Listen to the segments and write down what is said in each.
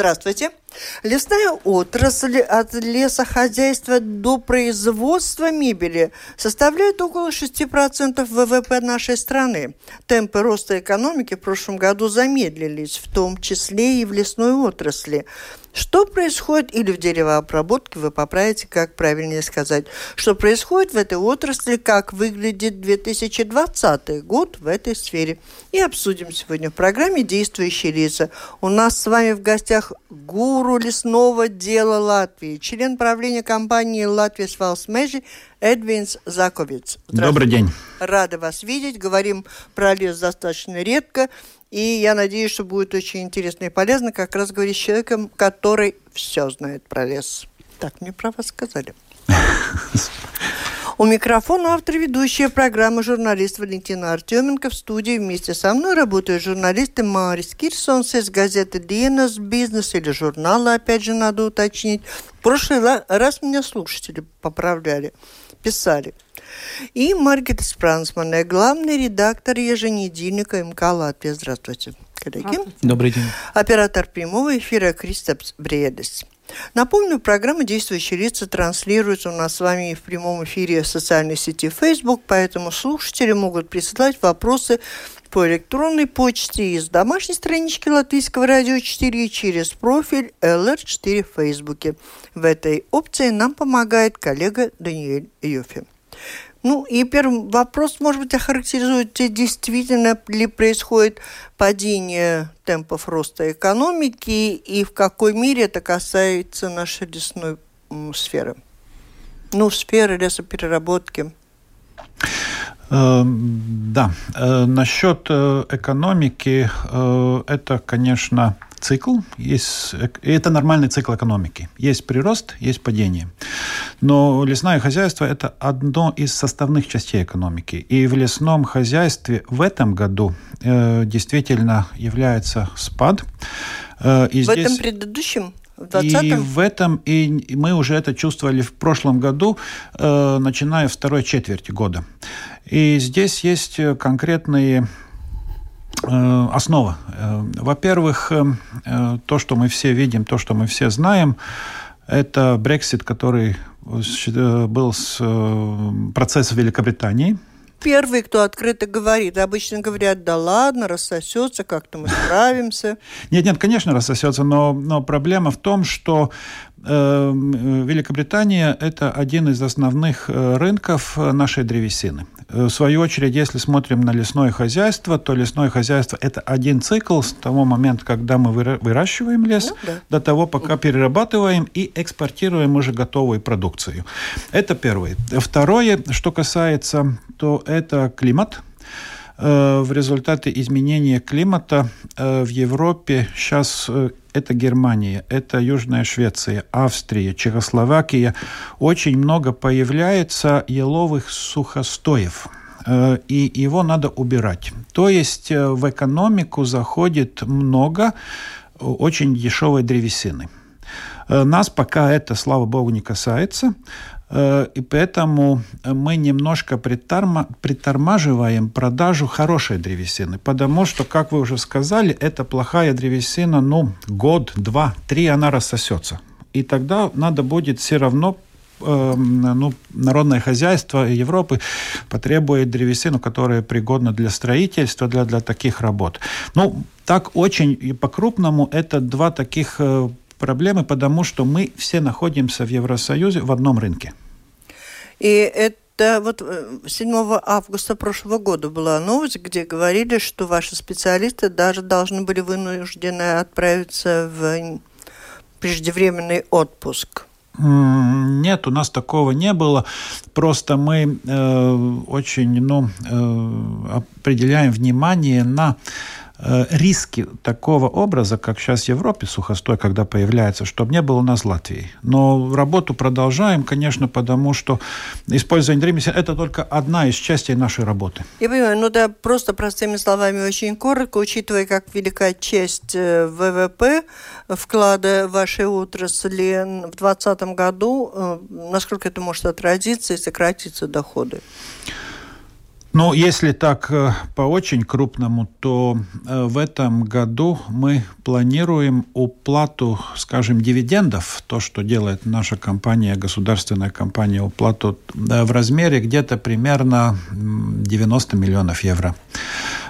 Здравствуйте. Лесная отрасль от лесохозяйства до производства мебели составляет около 6% ВВП нашей страны. Темпы роста экономики в прошлом году замедлились, в том числе и в лесной отрасли. Что происходит, или в деревообработке, вы поправите, как правильнее сказать, что происходит в этой отрасли, как выглядит 2020 год в этой сфере. И обсудим сегодня в программе «Действующие лица». У нас с вами в гостях гуру лесного дела Латвии, член правления компании «Латвия Свалсмежи» Эдвинс Заковец. Добрый день. Рада вас видеть. Говорим про лес достаточно редко. И я надеюсь, что будет очень интересно и полезно как раз говорить с человеком, который все знает про лес. Так, мне про вас сказали. У микрофона автор ведущая программы журналист Валентина Артеменко. В студии вместе со мной работают журналисты Марис Кирсонс из газеты «Диенас Бизнес» или журнала, опять же, надо уточнить. В прошлый раз меня слушатели поправляли, писали – и Маргита Спрансман, главный редактор еженедельника МК «Латвия». Здравствуйте, коллеги. Здравствуйте. Добрый день. Оператор прямого эфира Кристопс Бредес. Напомню, программа «Действующие лица» транслируется у нас с вами в прямом эфире в социальной сети Facebook, поэтому слушатели могут присылать вопросы по электронной почте из домашней странички Латвийского радио 4 через профиль LR4 в Фейсбуке. В этой опции нам помогает коллега Даниэль Юфи. Ну и первый вопрос, может быть, охарактеризуете, действительно ли происходит падение темпов роста экономики и в какой мере это касается нашей лесной сферы? Ну, сферы лесопереработки. Эм, да, э, насчет э, экономики, э, это, конечно, цикл, есть, и это нормальный цикл экономики. Есть прирост, есть падение. Но лесное хозяйство – это одно из составных частей экономики. И в лесном хозяйстве в этом году э, действительно является спад. Э, и в здесь... этом предыдущем? В и в этом, и мы уже это чувствовали в прошлом году, э, начиная второй четверти года. И здесь есть конкретные Э, основа. Э, во-первых, э, то, что мы все видим, то, что мы все знаем, это Брексит, который был с процесса Великобритании. Первый, кто открыто говорит. Обычно говорят, да ладно, рассосется, как-то мы справимся. Нет, нет, конечно, рассосется, но, но проблема в том, что э, Великобритания – это один из основных рынков нашей древесины. Э, в свою очередь, если смотрим на лесное хозяйство, то лесное хозяйство – это один цикл с того момента, когда мы выращиваем лес, ну, да. до того, пока перерабатываем и экспортируем уже готовую продукцию. Это первое. Второе, что касается, то это климат – Э, в результате изменения климата э, в Европе сейчас э, это Германия, это Южная Швеция, Австрия, Чехословакия, очень много появляется еловых сухостоев и его надо убирать. То есть в экономику заходит много очень дешевой древесины. Нас пока это, слава богу, не касается. Э, и поэтому мы немножко приторма, притормаживаем продажу хорошей древесины, потому что, как вы уже сказали, это плохая древесина, ну, год, два, три она рассосется. И тогда надо будет все равно эм, ну, народное хозяйство Европы потребует древесину, которая пригодна для строительства, для, для таких работ. Ну, так очень и по-крупному это два таких э, проблемы, потому что мы все находимся в Евросоюзе в одном рынке. И это вот 7 э, августа прошлого года была новость, где говорили, что ваши специалисты даже должны были вынуждены отправиться в преждевременный отпуск. Нет, у нас такого не было. Просто мы э, очень ну, э, определяем внимание на риски такого образа, как сейчас в Европе сухостой, когда появляется, чтобы не было у нас Латвии. Но работу продолжаем, конечно, потому что использование ремесел – это только одна из частей нашей работы. Я понимаю, ну да, просто простыми словами очень коротко, учитывая, как велика часть э, ВВП вклада вашей отрасли в 2020 году, э, насколько это может отразиться и сократиться доходы? Ну, если так э, по очень крупному, то э, в этом году мы планируем уплату, скажем, дивидендов, то, что делает наша компания, государственная компания, уплату в размере где-то примерно 90 миллионов евро.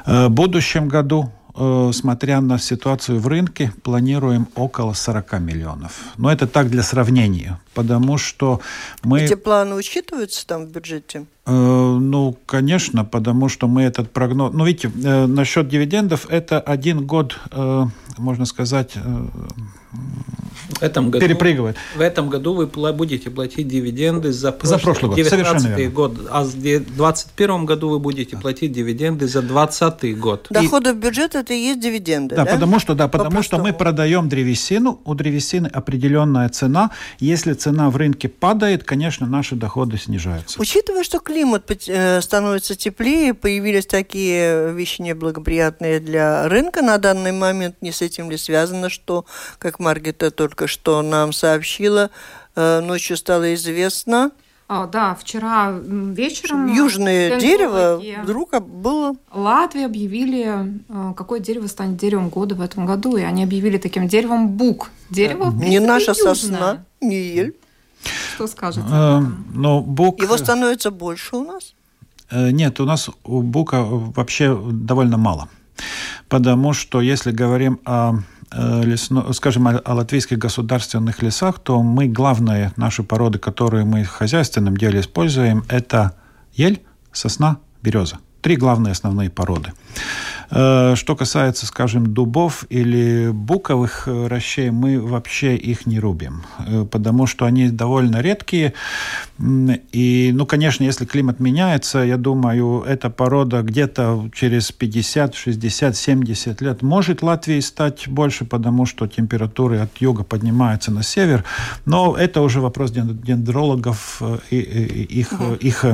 Э, в будущем году Э, смотря на ситуацию в рынке, планируем около 40 миллионов. Но это так для сравнения, потому что мы... Эти планы учитываются там в бюджете? Э, ну, конечно, потому что мы этот прогноз... Ну, видите, э, насчет дивидендов, это один год, э, можно сказать, э, в этом году, перепрыгивает. В этом году вы будете платить дивиденды за, прошлый, за прошлый год, 19 год, а в 2021 году вы будете платить дивиденды за 2020 год. Доходы и... в бюджет это и есть дивиденды, да? Да, потому что, да, потому что мы продаем древесину, у древесины определенная цена. Если цена в рынке падает, конечно, наши доходы снижаются. Учитывая, что климат э, становится теплее, появились такие вещи неблагоприятные для рынка на данный момент, не с этим ли связано, что, как Маргита только что нам сообщила, э, ночью стало известно. А, да, вчера вечером... Южное дерево вдруг было... Латвии объявили, э, какое дерево станет деревом года в этом году, и они объявили таким деревом бук. Дерево, да. Не наша южное. сосна, не ель. Что скажете? Э, но бук... Его становится больше у нас? Нет, у нас у бука вообще довольно мало. Потому что если говорим о Э, лесно, скажем, о латвийских государственных лесах, то мы главные наши породы, которые мы в хозяйственном деле используем, это ель, сосна, береза. Три главные основные породы. Э, что касается, скажем, дубов или буковых э, рощей, мы вообще их не рубим, э, потому что они довольно редкие. И, ну, конечно, если климат меняется, я думаю, эта порода где-то через 50, 60, 70 лет может Латвии стать больше, потому что температуры от юга поднимаются на север. Но это уже вопрос дендрологов и их, угу. их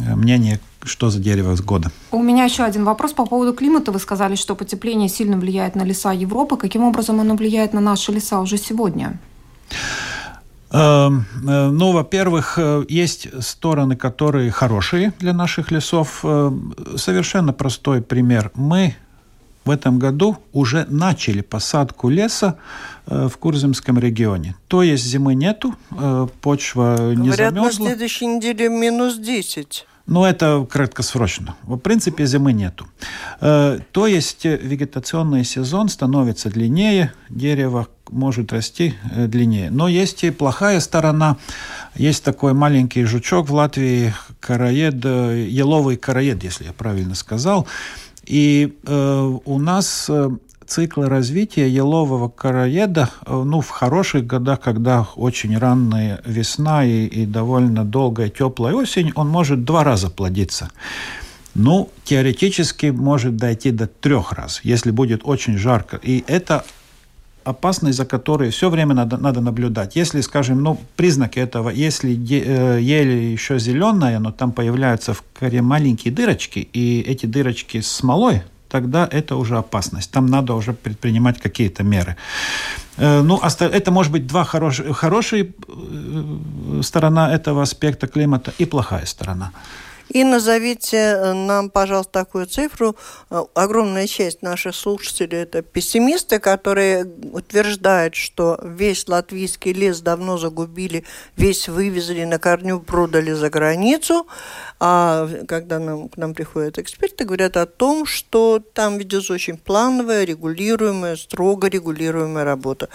мнение что за дерево с года. У меня еще один вопрос по поводу климата. Вы сказали, что потепление сильно влияет на леса Европы. Каким образом оно влияет на наши леса уже сегодня? Эм, э, ну, во-первых, э, есть стороны, которые хорошие для наших лесов. Э, совершенно простой пример. Мы в этом году уже начали посадку леса в Курземском регионе. То есть зимы нету, почва Говорят, не замерзла. Говорят, на следующей неделе минус 10. Но это краткосрочно. В принципе, зимы нету. Э, то есть э, вегетационный сезон становится длиннее, дерево может расти э, длиннее. Но есть и плохая сторона. Есть такой маленький жучок в Латвии, караед, еловый караед, если я правильно сказал. И э, у нас циклы развития елового короеда, э, ну, в хороших годах, когда очень ранняя весна и, и довольно долгая теплая осень, он может два раза плодиться. Ну, теоретически может дойти до трех раз, если будет очень жарко. И это опасность, за которой все время надо, надо наблюдать. Если, скажем, ну, признаки этого, если э, еле еще зеленая, но там появляются в коре маленькие дырочки, и эти дырочки с смолой, тогда это уже опасность. Там надо уже предпринимать какие-то меры. Э, ну, это может быть два хорошие, хорошие э, сторона этого аспекта климата и плохая сторона. И назовите э, нам, пожалуйста, такую цифру. Э, огромная часть наших слушателей – это пессимисты, которые утверждают, что весь латвийский лес давно загубили, весь вывезли, на корню продали за границу. А когда нам, к нам приходят эксперты, говорят о том, что там ведется очень плановая, регулируемая, строго регулируемая работа.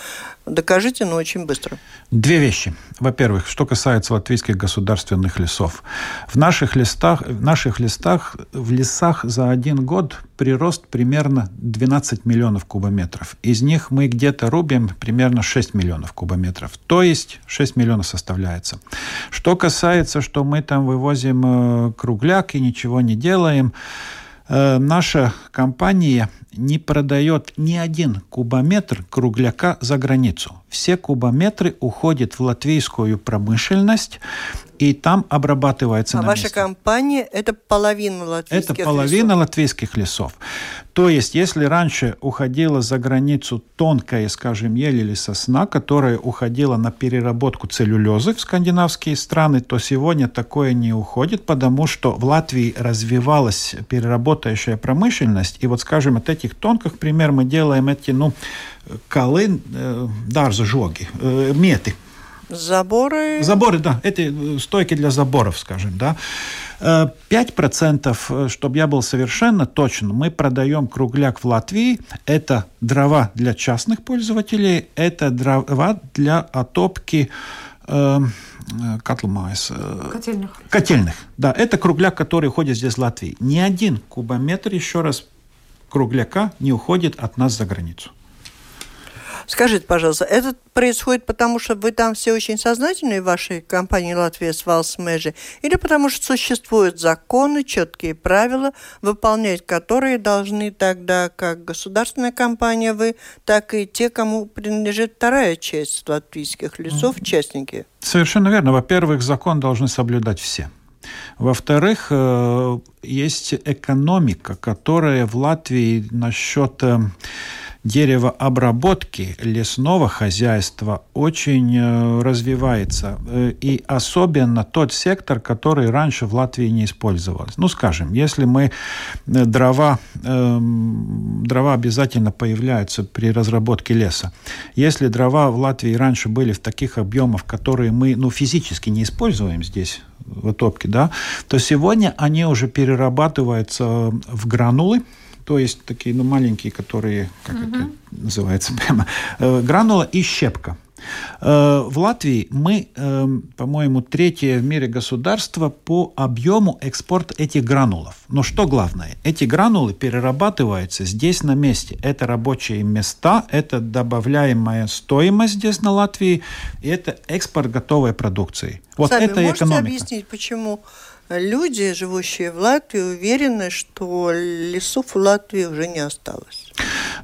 Докажите, но очень быстро. Две вещи. Во-первых, что касается латвийских государственных лесов. В наших листах, в наших листах, в лесах за один год прирост примерно 12 миллионов кубометров. Из них мы где-то рубим примерно 6 миллионов кубометров. То есть 6 миллионов составляется. Что касается, что мы там вывозим э, кругляк и ничего не делаем, Э, наша компания не продает ни один кубометр кругляка за границу. Все кубометры уходят в латвийскую промышленность, и там обрабатывается а на ваша месте. компания – это половина латвийских Это половина лесов. латвийских лесов. То есть, если раньше уходила за границу тонкая, скажем, ель или сосна, которая уходила на переработку целлюлезы в скандинавские страны, то сегодня такое не уходит, потому что в Латвии развивалась переработающая промышленность. И вот, скажем, от этих тонких пример мы делаем эти, ну, колы, э, дарза жоги, э, меты – Заборы? Заборы, да. Это э, стойки для заборов, скажем, да. 5%, э, чтобы я был совершенно точен, мы продаем кругляк в Латвии. Это дрова для частных пользователей, это дрова для отопки э, котлмайс. Котельных. Котельных, да. Это кругляк, который уходит здесь в Латвии. Ни один кубометр, еще раз, кругляка не уходит от нас за границу. Скажите, пожалуйста, это происходит потому, что вы там все очень сознательные в вашей компании «Латвия с Валсмежи» или потому, что существуют законы, четкие правила, выполнять которые должны тогда как государственная компания вы, так и те, кому принадлежит вторая часть латвийских лесов, частники? Совершенно верно. Во-первых, закон должны соблюдать все. Во-вторых, э, есть экономика, которая в Латвии насчет э, деревообработки лесного хозяйства очень э, развивается. Э, и особенно тот сектор, который раньше в Латвии не использовался. Ну, скажем, если мы э, дрова, эм, дрова обязательно появляются при разработке леса. Если дрова в Латвии раньше были в таких объемах, которые мы ну, физически не используем здесь, в топке, да, то сегодня они уже перерабатываются в гранулы, то есть такие ну, маленькие, которые, как угу. это называется прямо, э, гранула и щепка. Э, в Латвии мы, э, по-моему, третье в мире государство по объему экспорта этих гранулов. Но что главное, эти гранулы перерабатываются здесь на месте. Это рабочие места, это добавляемая стоимость здесь на Латвии, и это экспорт готовой продукции. Вот Сами это можете экономика. объяснить, почему люди, живущие в Латвии, уверены, что лесов в Латвии уже не осталось.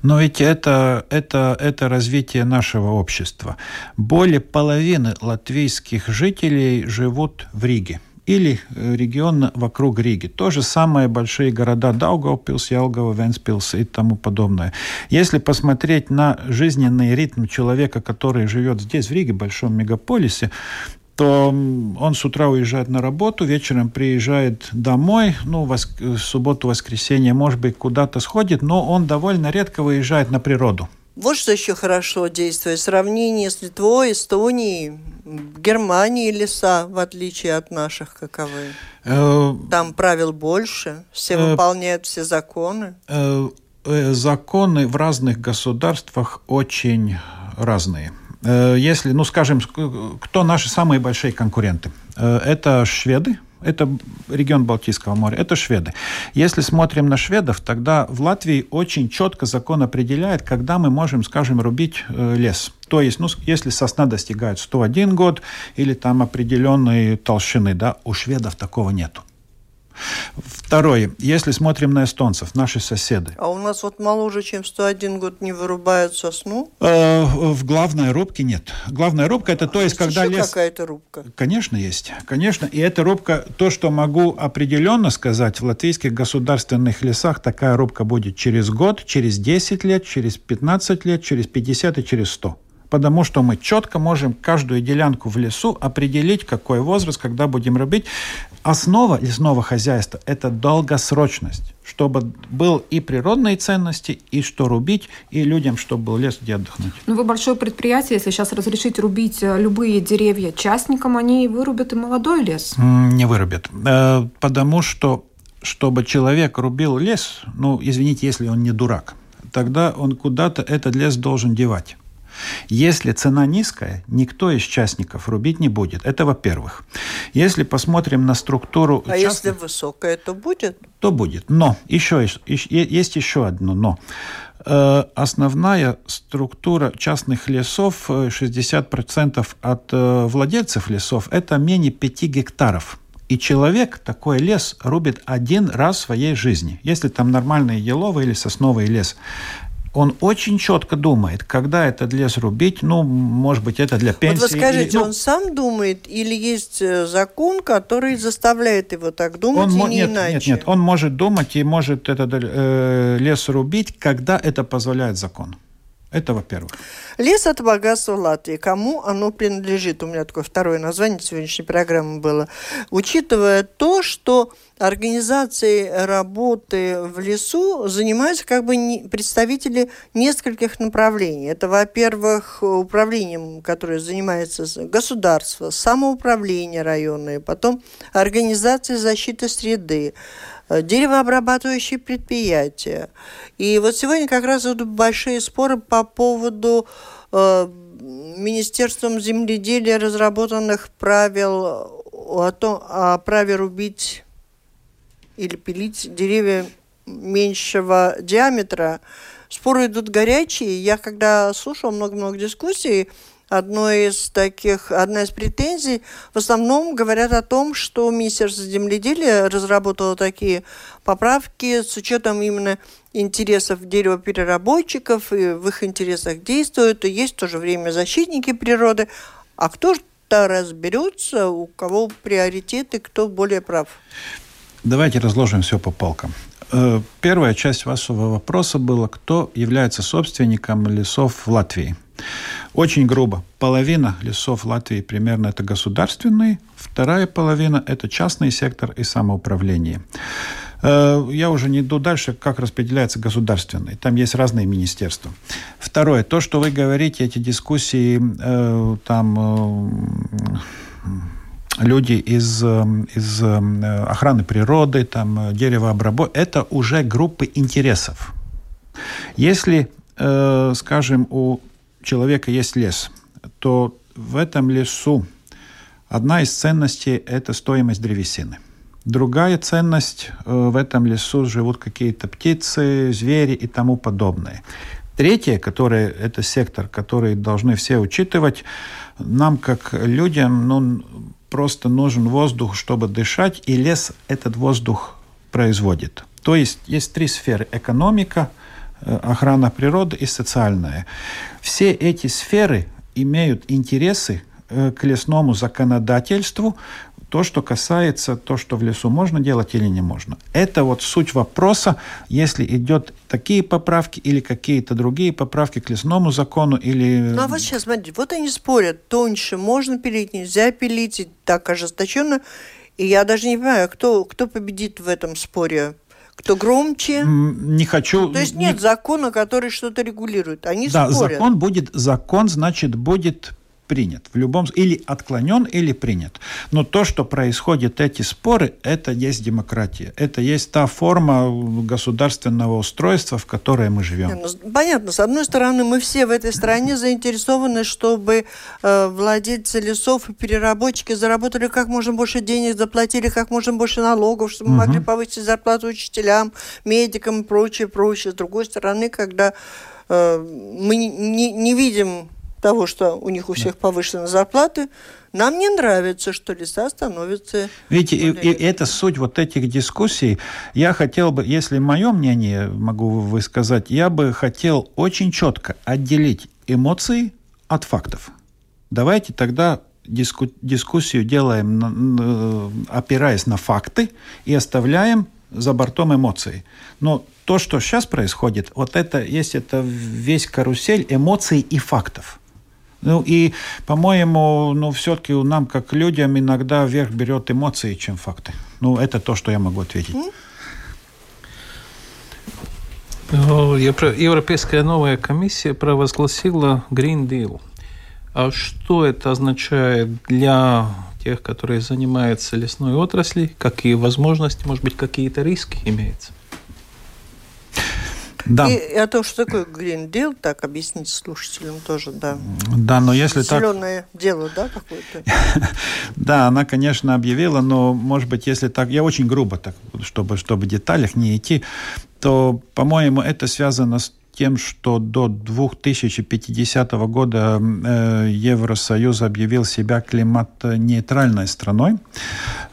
Но ведь это, это, это развитие нашего общества. Более половины латвийских жителей живут в Риге или э, регион вокруг Риги. То же самое большие города Даугавпилс, Ялгова, Венспилс и тому подобное. Если посмотреть на жизненный ритм человека, который живет здесь, в Риге, большом мегаполисе, то он с утра уезжает на работу, вечером приезжает домой, ну, вос... субботу, воскресенье, может быть, куда-то сходит, но он довольно редко выезжает на природу. Вот что еще хорошо действует. Сравнение с Литвой, Эстонией, Германии леса, в отличие от наших, каковы? Э, Там правил больше, все э, выполняют все законы. Э, законы в разных государствах очень разные. Э, если, ну, скажем, кто наши самые большие конкуренты? Э, это шведы, это регион Балтийского моря, это шведы. Если смотрим на шведов, тогда в Латвии очень четко закон определяет, когда мы можем, скажем, рубить э, лес. То есть, ну, если сосна достигает 101 год или там определенной толщины, да, у шведов такого нету. Второе. Если смотрим на эстонцев, наши соседы. А у нас вот моложе, чем 101 год, не вырубают сосну? Э, в главной рубке нет. Главная рубка это а то есть, когда лес... какая-то рубка? Конечно, есть. Конечно. И эта рубка, то, что могу определенно сказать, в латвийских государственных лесах такая рубка будет через год, через 10 лет, через 15 лет, через 50 и через 100 потому что мы четко можем каждую делянку в лесу определить, какой возраст, когда будем рубить. Основа лесного хозяйства – это долгосрочность, чтобы был и природные ценности, и что рубить, и людям, чтобы был лес, где отдохнуть. Ну, вы большое предприятие, если сейчас разрешить рубить э, любые деревья частникам, они вырубят и молодой лес? Не вырубят, э, потому что чтобы человек рубил лес, ну, извините, если он не дурак, тогда он куда-то этот лес должен девать. Если цена низкая, никто из частников рубить не будет. Это во-первых. Если посмотрим на структуру... А частных, если высокая, то будет? То будет. Но еще есть еще одно но. Э, основная структура частных лесов, 60% э, от э, владельцев лесов, это менее 5 гектаров. И человек такой лес рубит один раз в своей жизни. Если там нормальный еловый или сосновый лес, Он очень четко думает, когда этот лес рубить, ну, может быть, это для пенсии. Вот вы скажите, или, ну, он сам думает или есть э, закон, который заставляет его так думать он, и не нет, иначе? Нет, нет, он может думать и может этот э, лес рубить, когда это позволяет закон. Это во-первых. Лес – это богатство Латвии. Кому оно принадлежит? У меня такое второе название сегодняшней программы было. Учитывая то, что организацией работы в лесу занимаются как бы представители нескольких направлений. Это, во-первых, управлением, которое занимается государство, самоуправление районное, потом организация защиты среды, деревообрабатывающие предприятия. И вот сегодня как раз идут большие споры по поводу э, Министерством земледелия разработанных правил о, том, о праве рубить или пилить деревья меньшего диаметра. Споры идут горячие. Я когда слушала много-много дискуссий, одной из таких, одна из претензий в основном говорят о том, что Министерство земледелия разработало такие поправки с учетом именно интересов деревопереработчиков, и в их интересах действуют, и есть в то же время защитники природы. А кто то разберется, у кого приоритеты, кто более прав? Давайте разложим все по полкам. Э, первая часть вашего вопроса была, кто является собственником лесов в Латвии. Очень грубо. Половина лесов Латвии примерно это государственные, вторая половина это частный сектор и самоуправление. Э, я уже не иду дальше, как распределяется государственный. Там есть разные министерства. Второе, то, что вы говорите, эти дискуссии, э, там э, люди из, из охраны природы, там, деревообработки, это уже группы интересов. Если, скажем, у человека есть лес, то в этом лесу одна из ценностей – это стоимость древесины. Другая ценность – э, в этом лесу живут какие-то птицы, звери и тому подобное. Третье, которое это сектор, который должны все учитывать, нам как людям ну, просто нужен воздух, чтобы дышать, и лес этот воздух производит. То есть есть три сферы – экономика – Э, охрана природы и социальная. Все эти сферы имеют интересы э, к лесному законодательству, то, что касается то, что в лесу можно делать или не можно. Это вот суть вопроса, если идет такие поправки или какие-то другие поправки к лесному закону или... Ну а вот сейчас, смотрите, вот они спорят, тоньше можно пилить, нельзя пилить, так ожесточенно. И я даже не понимаю, кто, кто победит в этом споре кто громче. Не хочу. То есть нет не... закона, который что-то регулирует. Они да, спорят. закон будет, закон значит будет принят. В любом или отклонен, или принят. Но то, что происходит, эти споры, это есть демократия. Это есть та форма государственного устройства, в которой мы живем. Ну, понятно. С одной стороны, мы все в этой стране заинтересованы, чтобы э, владельцы лесов и переработчики заработали как можно больше денег, заплатили как можно больше налогов, чтобы мы угу. могли повысить зарплату учителям, медикам и прочее, прочее. С другой стороны, когда э, мы не, не видим того, что у них у всех повышены зарплаты, нам не нравится, что леса становятся... Видите, и, и это суть вот этих дискуссий. Я хотел бы, если мое мнение могу высказать, я бы хотел очень четко отделить эмоции от фактов. Давайте тогда диску, дискуссию делаем, опираясь на факты, и оставляем за бортом эмоций. Но то, что сейчас происходит, вот это есть это весь карусель эмоций и фактов. Ну и, по-моему, ну все-таки нам, как людям, иногда вверх берет эмоции, чем факты. Ну, это то, что я могу ответить. Европейская новая комиссия провозгласила Green Deal. А что это означает для тех, которые занимаются лесной отраслью? Какие возможности, может быть, какие-то риски имеются? Да. И о том, что такое Green Deal, так объяснить слушателям тоже, да. Да, но если Зеленое так... Зеленое дело, да, какое-то? да, она, конечно, объявила, но, может быть, если так... Я очень грубо так, чтобы, чтобы в деталях не идти, то, по-моему, это связано с тем, что до 2050 года э, Евросоюз объявил себя климат-нейтральной страной.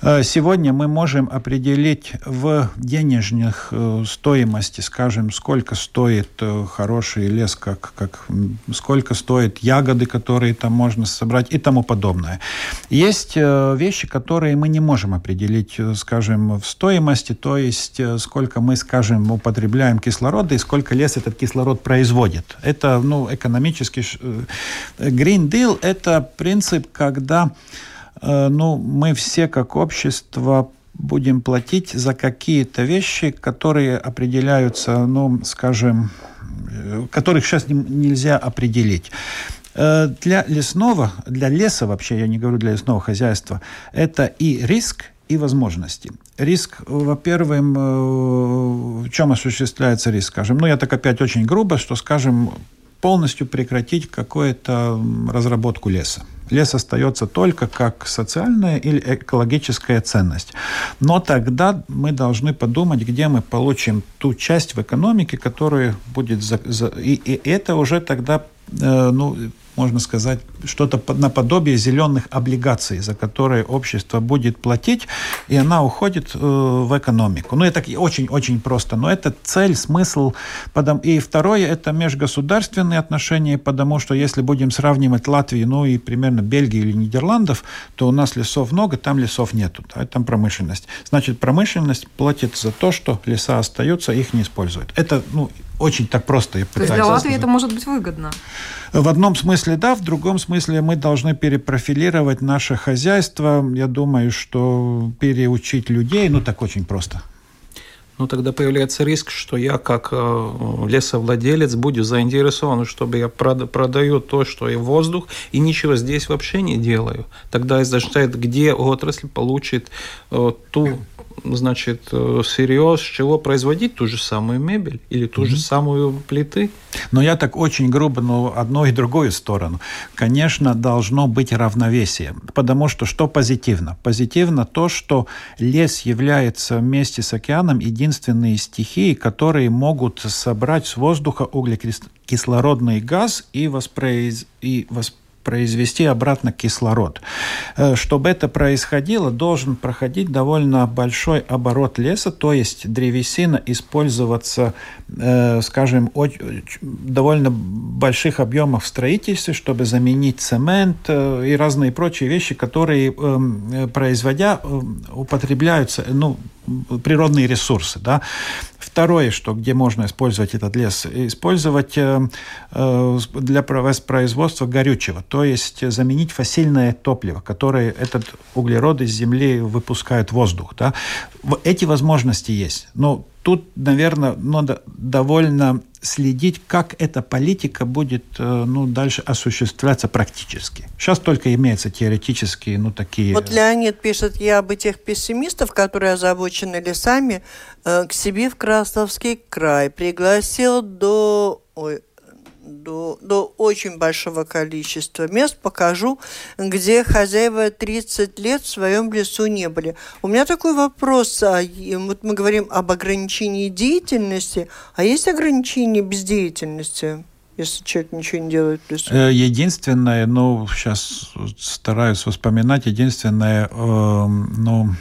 Э, сегодня мы можем определить в денежных э, стоимости, скажем, сколько стоит хороший лес, как, как, сколько стоит ягоды, которые там можно собрать и тому подобное. Есть вещи, которые мы не можем определить, скажем, в стоимости, то есть сколько мы, скажем, употребляем кислорода и сколько лес этот кислород производит. Это ну, экономический... Green Deal – это принцип, когда Э, ну, мы все как общество будем платить за какие-то вещи, которые определяются, ну, скажем, э, которых сейчас нельзя определить. Э, для лесного, для леса вообще, я не говорю для лесного хозяйства, это и риск, и возможности. Риск, во-первых, в чем осуществляется риск, скажем, ну, я так опять очень грубо, что, скажем, полностью прекратить какую-то разработку леса. Лес остается только как социальная или экологическая ценность. Но тогда мы должны подумать, где мы получим ту часть в экономике, которая будет... За, и, и это уже тогда э, ну, можно сказать, что-то наподобие зеленых облигаций, за которые общество будет платить, и она уходит э, в экономику. Ну, это очень-очень просто. Но это цель, смысл. И второе, это межгосударственные отношения, потому что если будем сравнивать Латвию, ну и примерно Бельгию или Нидерландов, то у нас лесов много, там лесов нету, да, там промышленность. Значит, промышленность платит за то, что леса остаются, их не используют. Это, ну, очень так просто. Я То есть для Латвии это может быть выгодно? В одном смысле да, в другом смысле мы должны перепрофилировать наше хозяйство. Я думаю, что переучить людей, ну так очень просто. Ну, тогда появляется риск, что я, как э, лесовладелец, буду заинтересован, чтобы я продаю то, что и воздух, и ничего здесь вообще не делаю. Тогда означает, где отрасль получит э, ту значит, э, сырье, с чего производить ту же самую мебель или ту mm-hmm. же самую плиты. Но я так очень грубо, но одну и другую сторону. Конечно, должно быть равновесие, потому что что позитивно? Позитивно то, что лес является вместе с океаном единственной стихией, которые могут собрать с воздуха углекислородный газ и, воспроиз... и воспроизвести произвести обратно кислород. Э, чтобы это происходило, должен проходить довольно большой оборот леса, то есть древесина использоваться, э, скажем, довольно больших объемов в строительстве, чтобы заменить цемент э, и разные прочие вещи, которые, эм, производя, употребляются, ну, природные ресурсы. Да? Второе, что где можно использовать этот лес, использовать э, э, для производства горючего, то есть заменить фасильное топливо, которое этот углерод из земли выпускает в воздух. Да? Эти возможности есть. Но тут, наверное, надо довольно следить, как эта политика будет э, ну, дальше осуществляться практически. Сейчас только имеются теоретические, ну, такие... Вот Леонид пишет, я об этих пессимистов, которые озабочены лесами, э, к себе в Красновский край пригласил до... Ой, до, до очень большого количества мест покажу, где хозяева 30 лет в своем лесу не были. У меня такой вопрос. А, вот мы говорим об ограничении деятельности, а есть ограничение бездеятельности? если человек ничего не делает в лесу? Э, единственное, ну, сейчас стараюсь вспоминать, единственное, э, ну,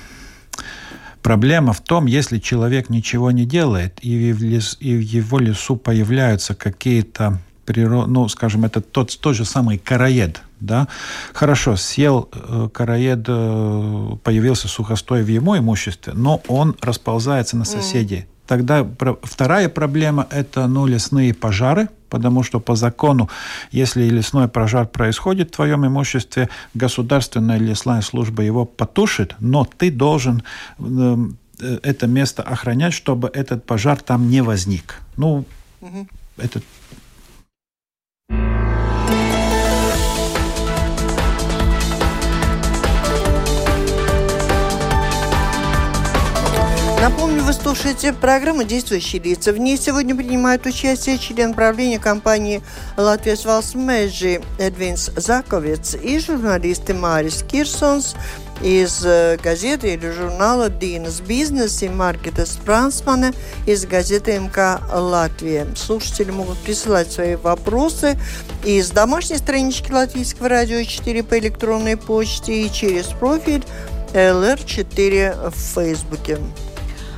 Проблема в том, если человек ничего не делает, и в, лес, и в его лесу появляются какие-то природ, ну, скажем, это тот, тот же самый караед, да, хорошо, съел э, караед, э, появился сухостой в его имуществе, но он расползается на соседей. Mm. Тогда про, вторая проблема – это ну, лесные пожары, потому что по закону, если лесной пожар происходит в твоем имуществе, государственная лесная служба его потушит, но ты должен эм, э, это место охранять, чтобы этот пожар там не возник. Ну, угу. это Напомню, вы слушаете программу «Действующие лица». В ней сегодня принимает участие член правления компании «Латвия Валсмежи» Эдвинс Заковец и журналисты Марис Кирсонс из э, газеты или журнала «Динас Бизнес» и Маркета Спрансмана из газеты МК «Латвия». Слушатели могут присылать свои вопросы из домашней странички Латвийского радио 4 по электронной почте и через профиль ЛР4 в Фейсбуке.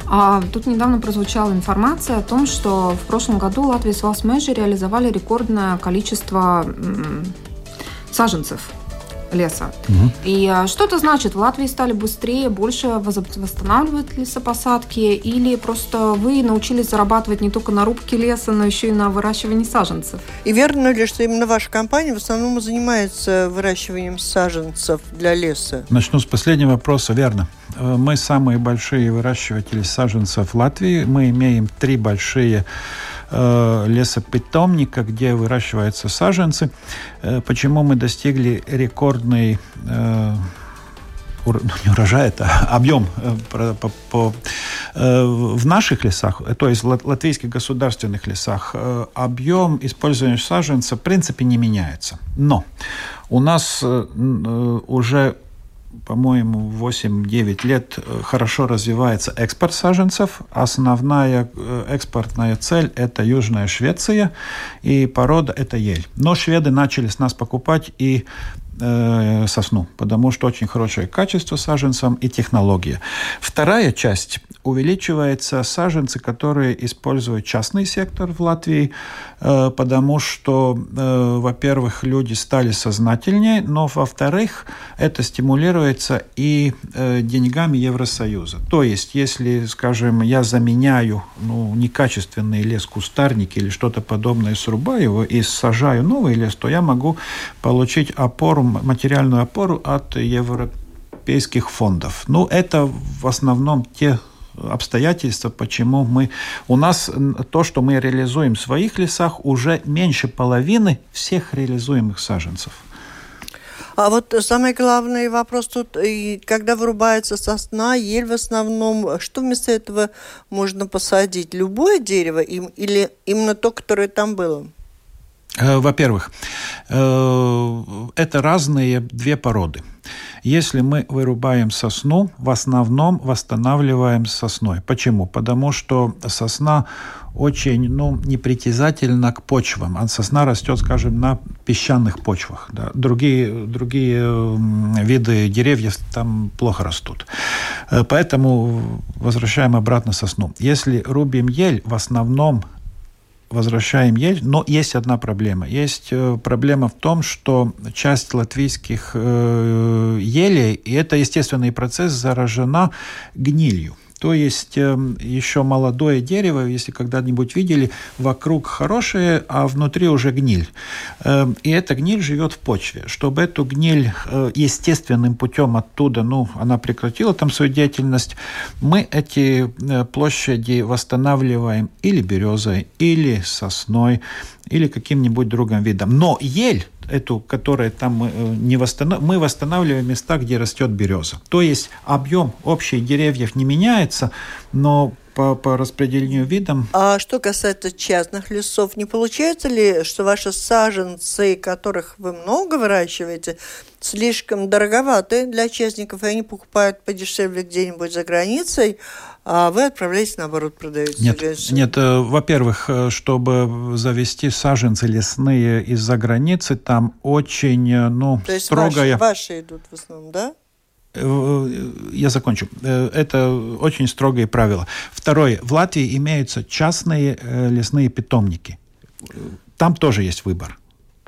А тут недавно прозвучала информация о том, что в прошлом году Латвия с Валсмэджи реализовали рекордное количество саженцев леса. Угу. И а, что это значит? В Латвии стали быстрее, больше восстанавливать лесопосадки или просто вы научились зарабатывать не только на рубке леса, но еще и на выращивании саженцев? И верно ли, что именно ваша компания в основном занимается выращиванием саженцев для леса? Начну с последнего вопроса. Верно. Э, мы самые большие выращиватели саженцев в Латвии. Мы имеем три большие Э, лесопитомника, где выращиваются саженцы. Э, почему мы достигли рекордный ну, не урожай, это объем по, по, по, в наших лесах, то есть латвийских государственных лесах, объем использования саженца в принципе не меняется. Но у нас уже по-моему, 8-9 лет э, хорошо развивается экспорт саженцев. Основная э, экспортная цель – это Южная Швеция, и порода – это ель. Но шведы начали с нас покупать и э, сосну, потому что очень хорошее качество саженцам и технология. Вторая часть увеличивается саженцы, которые используют частный сектор в Латвии, э, потому что, э, во-первых, люди стали сознательнее, но, во-вторых, это стимулируется и деньгами Евросоюза. То есть, если, скажем, я заменяю ну, некачественный лес, кустарник или что-то подобное, срубаю его и сажаю новый лес, то я могу получить опору, материальную опору от европейских фондов. Ну, это в основном те обстоятельства, почему мы... У нас то, что мы реализуем в своих лесах, уже меньше половины всех реализуемых саженцев. А вот самый главный вопрос тут, и когда вырубается сосна, ель в основном, что вместо этого можно посадить? Любое дерево им, или именно то, которое там было? Э, во-первых, э, это разные две породы. Если мы вырубаем сосну, в основном восстанавливаем сосной. Почему? Потому что сосна очень ну, непритязательна к почвам. А сосна растет, скажем, на песчаных почвах. Да. Другие, другие виды деревьев там плохо растут. Э, поэтому возвращаем обратно сосну. Если рубим ель, в основном возвращаем ель, но есть одна проблема. Есть э, проблема в том, что часть латвийских э, елей, и это естественный процесс, заражена гнилью. То есть эм, еще молодое дерево, если когда-нибудь видели, вокруг хорошее, а внутри уже гниль. Эм, и эта гниль живет в почве. Чтобы эту гниль э, естественным путем оттуда, ну, она прекратила там свою деятельность, мы эти э, площади восстанавливаем или березой, или сосной, или каким-нибудь другим видом. Но ель эту, которая там э, не восстанов... мы восстанавливаем места, где растет береза. То есть объем общих деревьев не меняется, но по, по распределению видам. А что касается частных лесов, не получается ли, что ваши саженцы, которых вы много выращиваете, слишком дороговаты для частников, и они покупают подешевле где-нибудь за границей, а вы отправляете, наоборот, продаете Нет, нет э, во-первых, э, чтобы завести саженцы лесные из-за границы, там очень, э, ну, То есть строгая... Ваши, ваши идут в основном, да? Я закончу. Это очень строгие правила. Второе. В Латвии имеются частные лесные питомники. Там тоже есть выбор.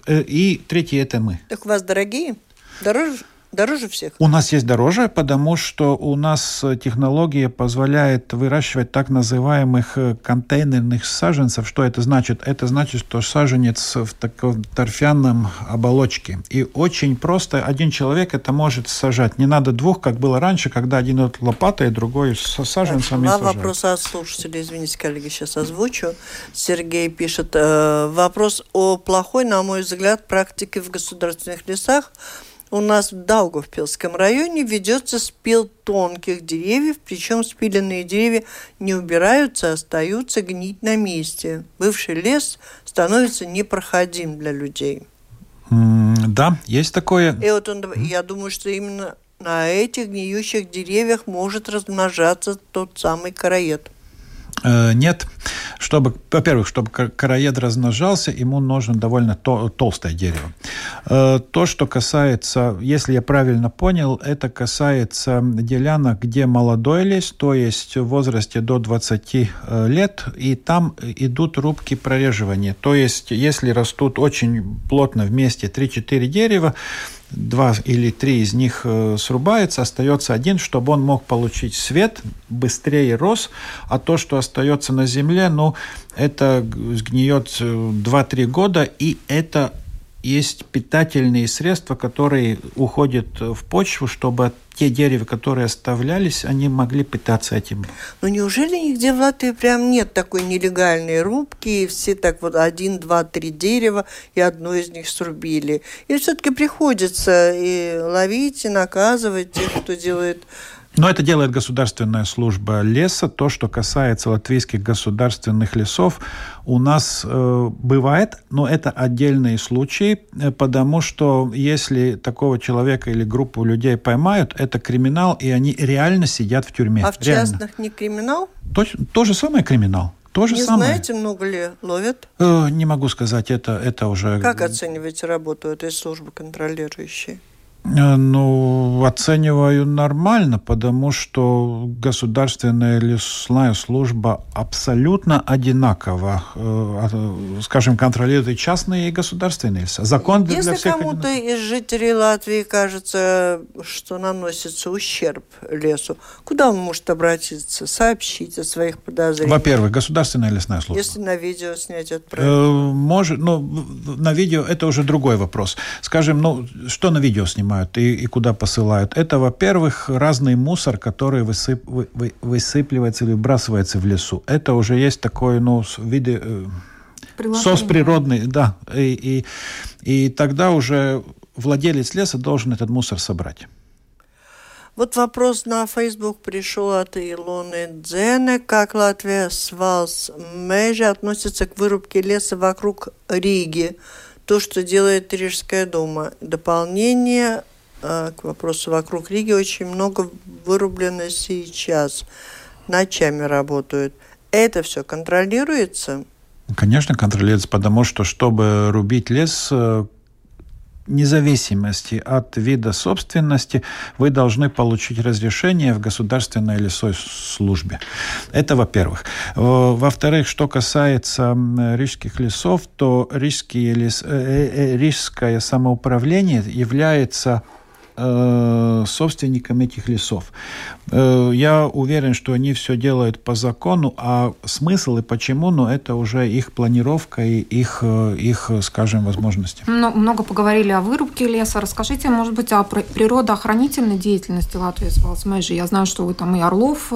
И третье – это мы. Так у вас дорогие? Дороже? Дороже всех? У нас есть дороже, потому что у нас технология позволяет выращивать так называемых э, контейнерных саженцев. Что это значит? Это значит, что саженец в таком торфяном оболочке. И очень просто один человек это может сажать. Не надо двух, как было раньше, когда один вот лопатой, другой с саженцами Два вопроса от слушателей. Извините, коллеги, сейчас озвучу. Сергей пишет. Э, вопрос о плохой, на мой взгляд, практике в государственных лесах – у нас в Даугавпилском районе ведется спил тонких деревьев, причем спиленные деревья не убираются, а остаются гнить на месте. Бывший лес становится непроходим для людей. да, есть такое. И вот он, я думаю, что именно на этих гниющих деревьях может размножаться тот самый караед. Э, нет. Чтобы, во-первых, чтобы короед размножался, ему нужно довольно то, толстое дерево. Э, то, что касается, если я правильно понял, это касается делянок, где молодой лес, то есть в возрасте до 20 э, лет, и там идут рубки прореживания. То есть, если растут очень плотно вместе 3-4 дерева, два или три из них э, срубается, остается один, чтобы он мог получить свет, быстрее рос, а то, что остается на земле, ну, это сгниет 2-3 года, и это есть питательные средства, которые уходят в почву, чтобы те деревья, которые оставлялись, они могли питаться этим. Но неужели нигде в Латвии прям нет такой нелегальной рубки, и все так вот один, два, три дерева, и одно из них срубили? Или все-таки приходится и ловить, и наказывать тех, кто делает но это делает государственная служба леса. То, что касается латвийских государственных лесов, у нас э, бывает, но это отдельные случаи, э, потому что если такого человека или группу людей поймают, это криминал, и они реально сидят в тюрьме. А в реально. частных не криминал? То, то же самое криминал. То же не самое. знаете, много ли ловят? Э, не могу сказать, это, это уже... Как оцениваете работу этой службы контролирующей? Э, ну, оцениваю нормально, потому что государственная лесная служба абсолютно одинакова. Э, а, скажем, контролирует и частные, и государственные леса. Закон Если для всех кому-то из жителей Латвии кажется, что наносится ущерб лесу, куда он может обратиться, сообщить о своих подозрениях? Во-первых, государственная лесная служба. Если на видео снять отправить? Э, может, ну, на видео это уже другой вопрос. Скажем, ну, что на видео снимать? Снимают и, и куда посылают. Это, во-первых, разный мусор, который высып, вы, вы, высыпливается или выбрасывается в лесу. Это уже есть такой, ну, виде... Э, сос природный, да. И, и, и тогда уже владелец леса должен этот мусор собрать. Вот вопрос на Facebook пришел от Илоны Дзены. Как Латвия с Валс Межи относится к вырубке леса вокруг Риги? То, что делает Рижская дума. Дополнение э, к вопросу вокруг Риги очень много вырублено сейчас. Ночами работают. Это все контролируется? Конечно, контролируется, потому что, чтобы рубить лес, э, независимости от вида собственности вы должны получить разрешение в государственной лесой службе. Это во-первых. Во-вторых, что касается рижских лесов, то рижские лес, э, э, рижское самоуправление является Э, собственникам этих лесов. Э, я уверен, что они все делают по закону, а смысл и почему, ну, это уже их планировка и их, э, их скажем, возможности. Много поговорили о вырубке леса. Расскажите, может быть, о природоохранительной деятельности Латвии с Валсмэжи. Я знаю, что вы там и Орлов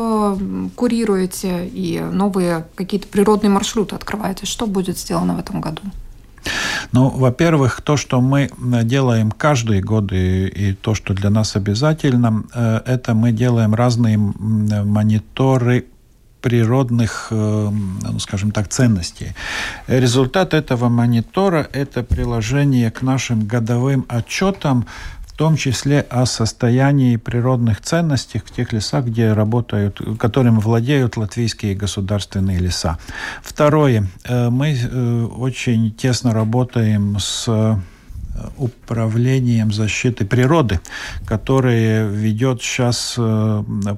курируете, и новые какие-то природные маршруты открываете. Что будет сделано в этом году? Ну, во-первых, то, что мы делаем каждый год, и, и то, что для нас обязательно, э, это мы делаем разные мониторы природных, э, ну, скажем так, ценностей. Результат этого монитора – это приложение к нашим годовым отчетам в том числе о состоянии природных ценностей в тех лесах, где работают, которым владеют латвийские государственные леса. Второе. Э, мы э, очень тесно работаем с э, управлением защиты природы, которое ведет сейчас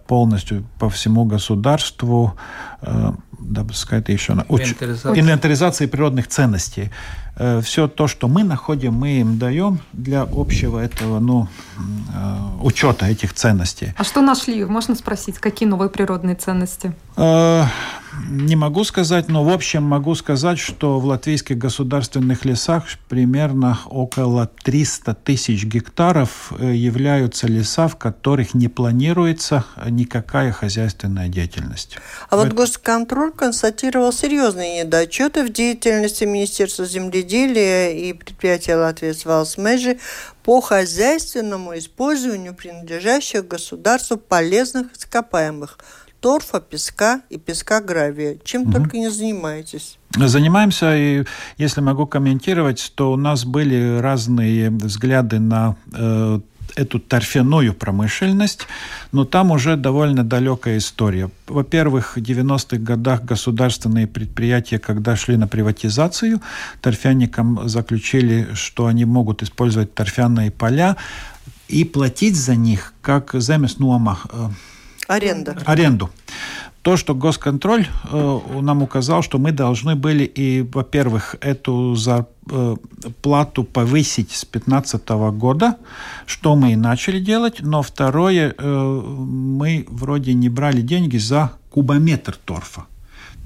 полностью по всему государству, да, сказать еще, инвентаризация. инвентаризации природных ценностей. Э, все то, что мы находим, мы им даем для общего этого, ну, э, учета этих ценностей. А что нашли? Можно спросить, какие новые природные ценности? Э, не могу сказать, но в общем могу сказать, что в латвийских государственных лесах примерно около 300 тысяч гектаров являются леса, в которых не планируется никакая хозяйственная деятельность. А вот госконтроль констатировал серьезные недочеты в деятельности Министерства земледелия и предприятия Латвии Свалсмежи по хозяйственному использованию принадлежащих государству полезных ископаемых торфа, песка и песка гравия. Чем угу. только не занимаетесь. Занимаемся, и если могу комментировать, то у нас были разные взгляды на э, эту торфяную промышленность, но там уже довольно далекая история. Во-первых, в 90-х годах государственные предприятия, когда шли на приватизацию, торфяникам заключили, что они могут использовать торфяные поля и платить за них как земес нуама. Аренда. Аренду. То, что госконтроль э, нам указал, что мы должны были и, во-первых, эту зарплату э, повысить с 2015 года, что мы и начали делать, но второе, э, мы вроде не брали деньги за кубометр торфа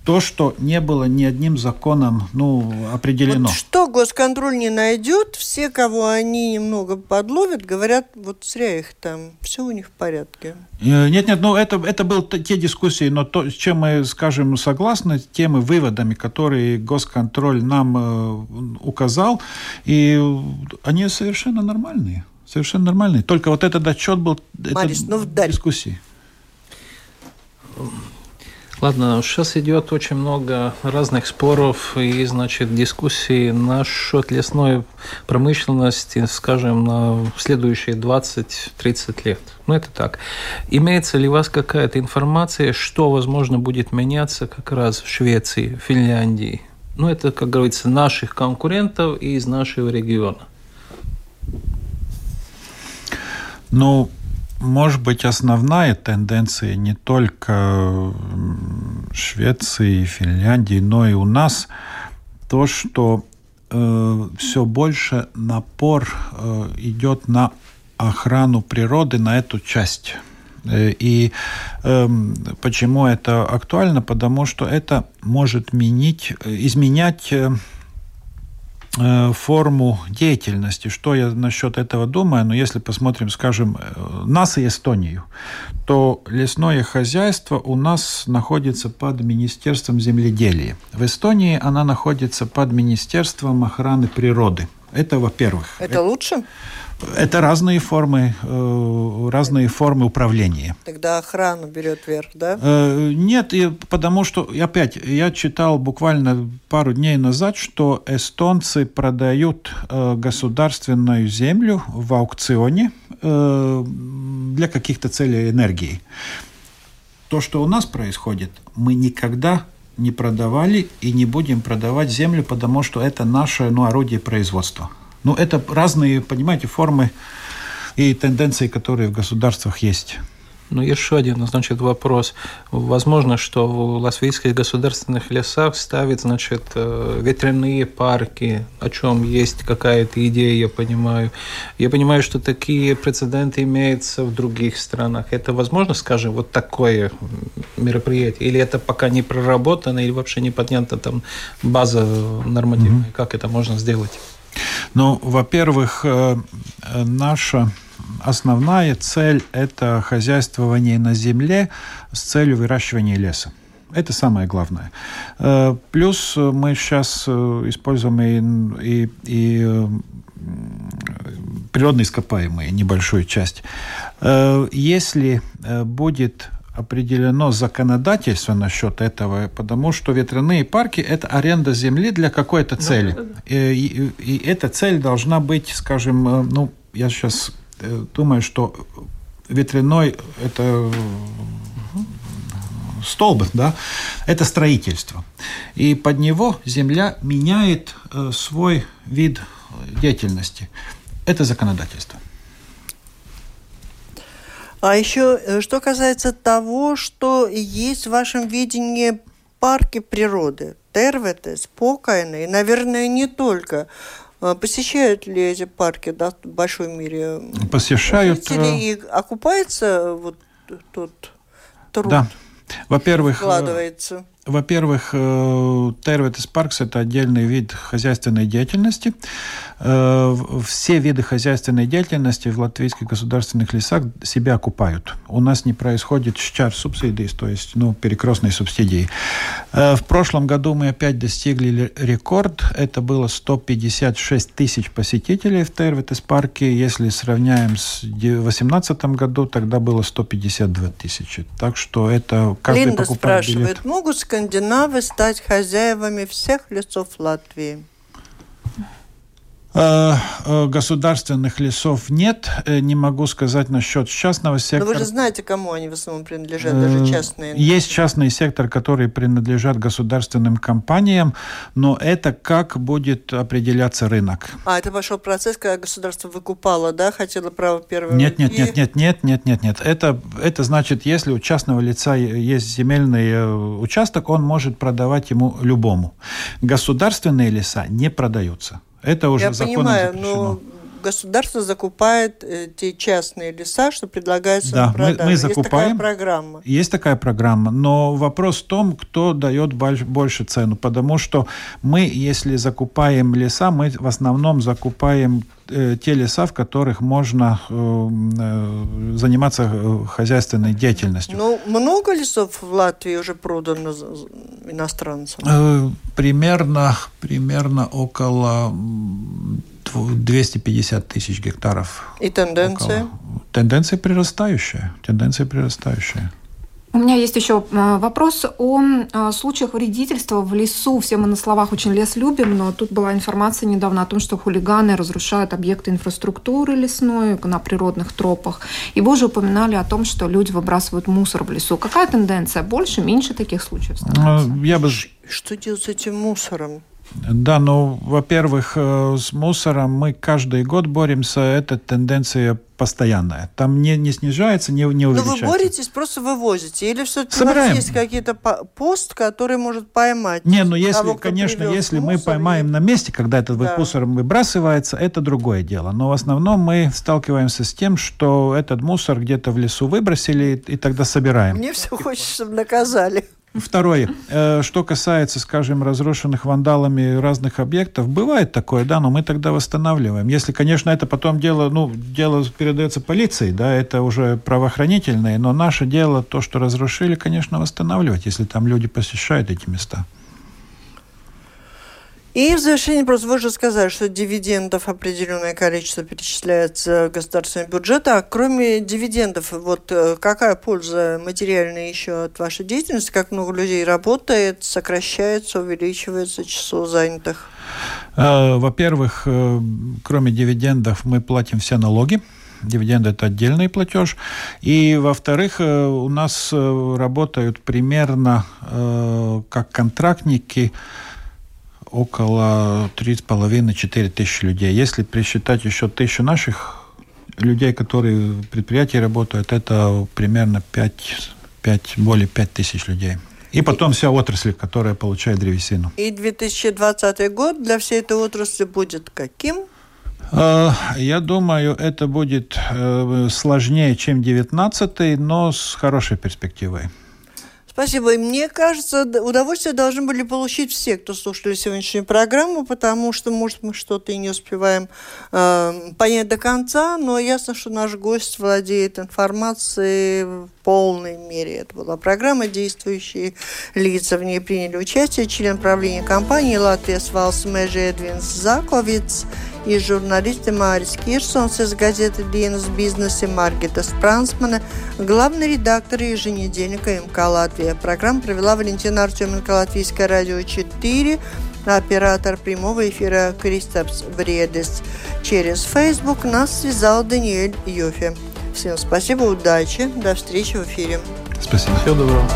то, что не было ни одним законом ну, определено. Вот что госконтроль не найдет, все, кого они немного подловят, говорят, вот зря их там, все у них в порядке. Э, нет, нет, ну это, это были те дискуссии, но то, с чем мы, скажем, согласны, теми выводами, которые госконтроль нам э, указал, и они совершенно нормальные. Совершенно нормальные. Только вот этот отчет был Марис, это ну, дискуссии. Ладно, сейчас идет очень много разных споров и, значит, дискуссий насчет лесной промышленности, скажем, на следующие 20-30 лет. Ну, это так. Имеется ли у вас какая-то информация, что, возможно, будет меняться как раз в Швеции, Финляндии? Ну, это, как говорится, наших конкурентов и из нашего региона. Ну, может быть, основная тенденция не только Швеции, Финляндии, но и у нас то, что э, все больше напор э, идет на охрану природы, на эту часть. Э, и э, почему это актуально? Потому что это может менить, изменять э, Э, форму деятельности. Что я насчет этого думаю? Но ну, если посмотрим, скажем, э, нас и Эстонию, то лесное хозяйство у нас находится под Министерством земледелия. В Эстонии она находится под Министерством охраны природы. Это во-первых. Это лучше? Это разные формы, э, разные формы управления. Тогда охрана берет верх, да? Э, нет, потому что, опять, я читал буквально пару дней назад, что эстонцы продают э, государственную землю в аукционе для каких-то целей энергии. То, что у нас происходит, мы никогда не продавали и не будем продавать землю, потому что это наше ну, орудие производства. Ну, это разные, понимаете, формы и тенденции, которые в государствах есть. Ну, еще один, значит, вопрос. Возможно, что в латвийских государственных лесах ставят, значит, э, ветряные парки, о чем есть какая-то идея, я понимаю. Я понимаю, что такие прецеденты имеются в других странах. Это возможно, скажем, вот такое мероприятие? Или это пока не проработано, или вообще не поднята там база нормативная? Mm-hmm. Как это можно сделать? Ну, во-первых, э, наша основная цель – это хозяйствование на земле с целью выращивания леса. Это самое главное. Э, плюс мы сейчас э, используем и, и, и природные ископаемые, небольшую часть. Если будет определено законодательство насчет этого, потому что ветряные парки – это аренда земли для какой-то цели. Да, да, да. И, и, и эта цель должна быть, скажем, э, ну, я сейчас э, думаю, что ветряной – это столб, да, это строительство. И под него земля меняет э, свой вид деятельности. Это законодательство. А еще, э, что касается того, что есть в вашем видении парки природы, Тервете, Спокойно, и, наверное, не только. А посещают ли эти парки да, в большой мере? Посещают. Или э, окупается вот тот труд? Да. Во-первых, э, вкладывается. Во-первых, Терветес Паркс – это отдельный вид хозяйственной деятельности. Э, все виды хозяйственной деятельности в латвийских государственных лесах себя окупают. У нас не происходит щар субсидий, то есть ну, перекрестной субсидии. Э, в прошлом году мы опять достигли рекорд. Это было 156 тысяч посетителей в Тервитес парке. Если сравняем с 2018 году, тогда было 152 тысячи. Так что это каждый Линда покупает спрашивает, билет. могут скандинавы стать хозяевами всех лесов Латвии? Э, э, государственных лесов нет. Э, не могу сказать насчет частного сектора. Но вы же знаете, кому они в основном принадлежат, даже частные. Есть частный сектор, который принадлежат государственным компаниям, но это как будет определяться рынок. А, это пошел процесс, когда государство выкупало, да, хотело право первого? Нет, нет, нет, нет, нет, нет, нет, нет. Это, это значит, если у частного лица есть земельный участок, он может продавать ему любому. Государственные леса не продаются. Это уже Я законом понимаю, запрещено. но государство закупает э, те частные леса, что предлагаются да, на продажу. Мы, мы закупаем. Есть такая программа. Есть такая программа, но вопрос в том, кто дает больше цену, потому что мы, если закупаем леса, мы в основном закупаем э, те леса, в которых можно э, э заниматься э, хозяйственной деятельностью. Ну, много лесов в Латвии уже продано иностранцам? Э, примерно, примерно около 250 тысяч гектаров. И тенденция? Около. Тенденция прирастающая. Тенденция прирастающая. У меня есть еще э, вопрос о э, случаях вредительства в лесу. Все мы на словах очень лес любим, но тут была информация недавно о том, что хулиганы разрушают объекты инфраструктуры лесной на природных тропах. И вы уже упоминали о том, что люди выбрасывают мусор в лесу. Какая тенденция? Больше, меньше таких случаев становится? Я бы... Что делать с этим мусором? Да, ну, во-первых, э, с мусором мы каждый год боремся, эта тенденция постоянная. Там не, не снижается, не, не увеличивается. Но вы боретесь, просто вывозите? Или все-таки у вас есть какие-то пост, который может поймать? Не, ну если, того, конечно, если мы поймаем и... на месте, когда этот да. мусор выбрасывается, это другое дело. Но в основном мы сталкиваемся с тем, что этот мусор где-то в лесу выбросили, и тогда собираем. Мне все хочется, чтобы наказали. Второе. Э, что касается, скажем, разрушенных вандалами разных объектов, бывает такое, да, но мы тогда восстанавливаем. Если, конечно, это потом дело, ну, дело передается полиции, да, это уже правоохранительное, но наше дело, то, что разрушили, конечно, восстанавливать, если там люди посещают эти места. И в завершение просто вы же сказали, что дивидендов определенное количество перечисляется в государственный бюджет, а кроме дивидендов, вот э, какая польза материальная еще от вашей деятельности, как много людей работает, сокращается, увеличивается число занятых? Э, во-первых, э, кроме дивидендов мы платим все налоги, Дивиденды – это отдельный платеж. И, во-вторых, у нас работают примерно как контрактники около 3,5-4 тысячи людей. Если присчитать еще тысячу наших людей, которые в предприятии работают, это примерно 5, 5, более 5 тысяч людей. И потом вся отрасль, которая получает древесину. И 2020 год для всей этой отрасли будет каким? А, я думаю, это будет э, сложнее, чем 2019, но с хорошей перспективой. Спасибо. И мне кажется, удовольствие должны были получить все, кто слушали сегодняшнюю программу, потому что, может, мы что-то и не успеваем э, понять до конца, но ясно, что наш гость владеет информацией в полной мере. Это была программа «Действующие лица». В ней приняли участие член правления компании «Латвия Свалс Межи Эдвинс Заковиц», и журналисты Марис Кирсонс из газеты «Dienas бизнесе» Маргита Спрансмана, главный редактор еженедельника МК «Латвия». Программу провела Валентина Артеменко, Латвийское радио 4, оператор прямого эфира Кристопс Бредес. Через Facebook нас связал Даниэль Йофе. Всем спасибо, удачи, до встречи в эфире. Спасибо. Всего доброго.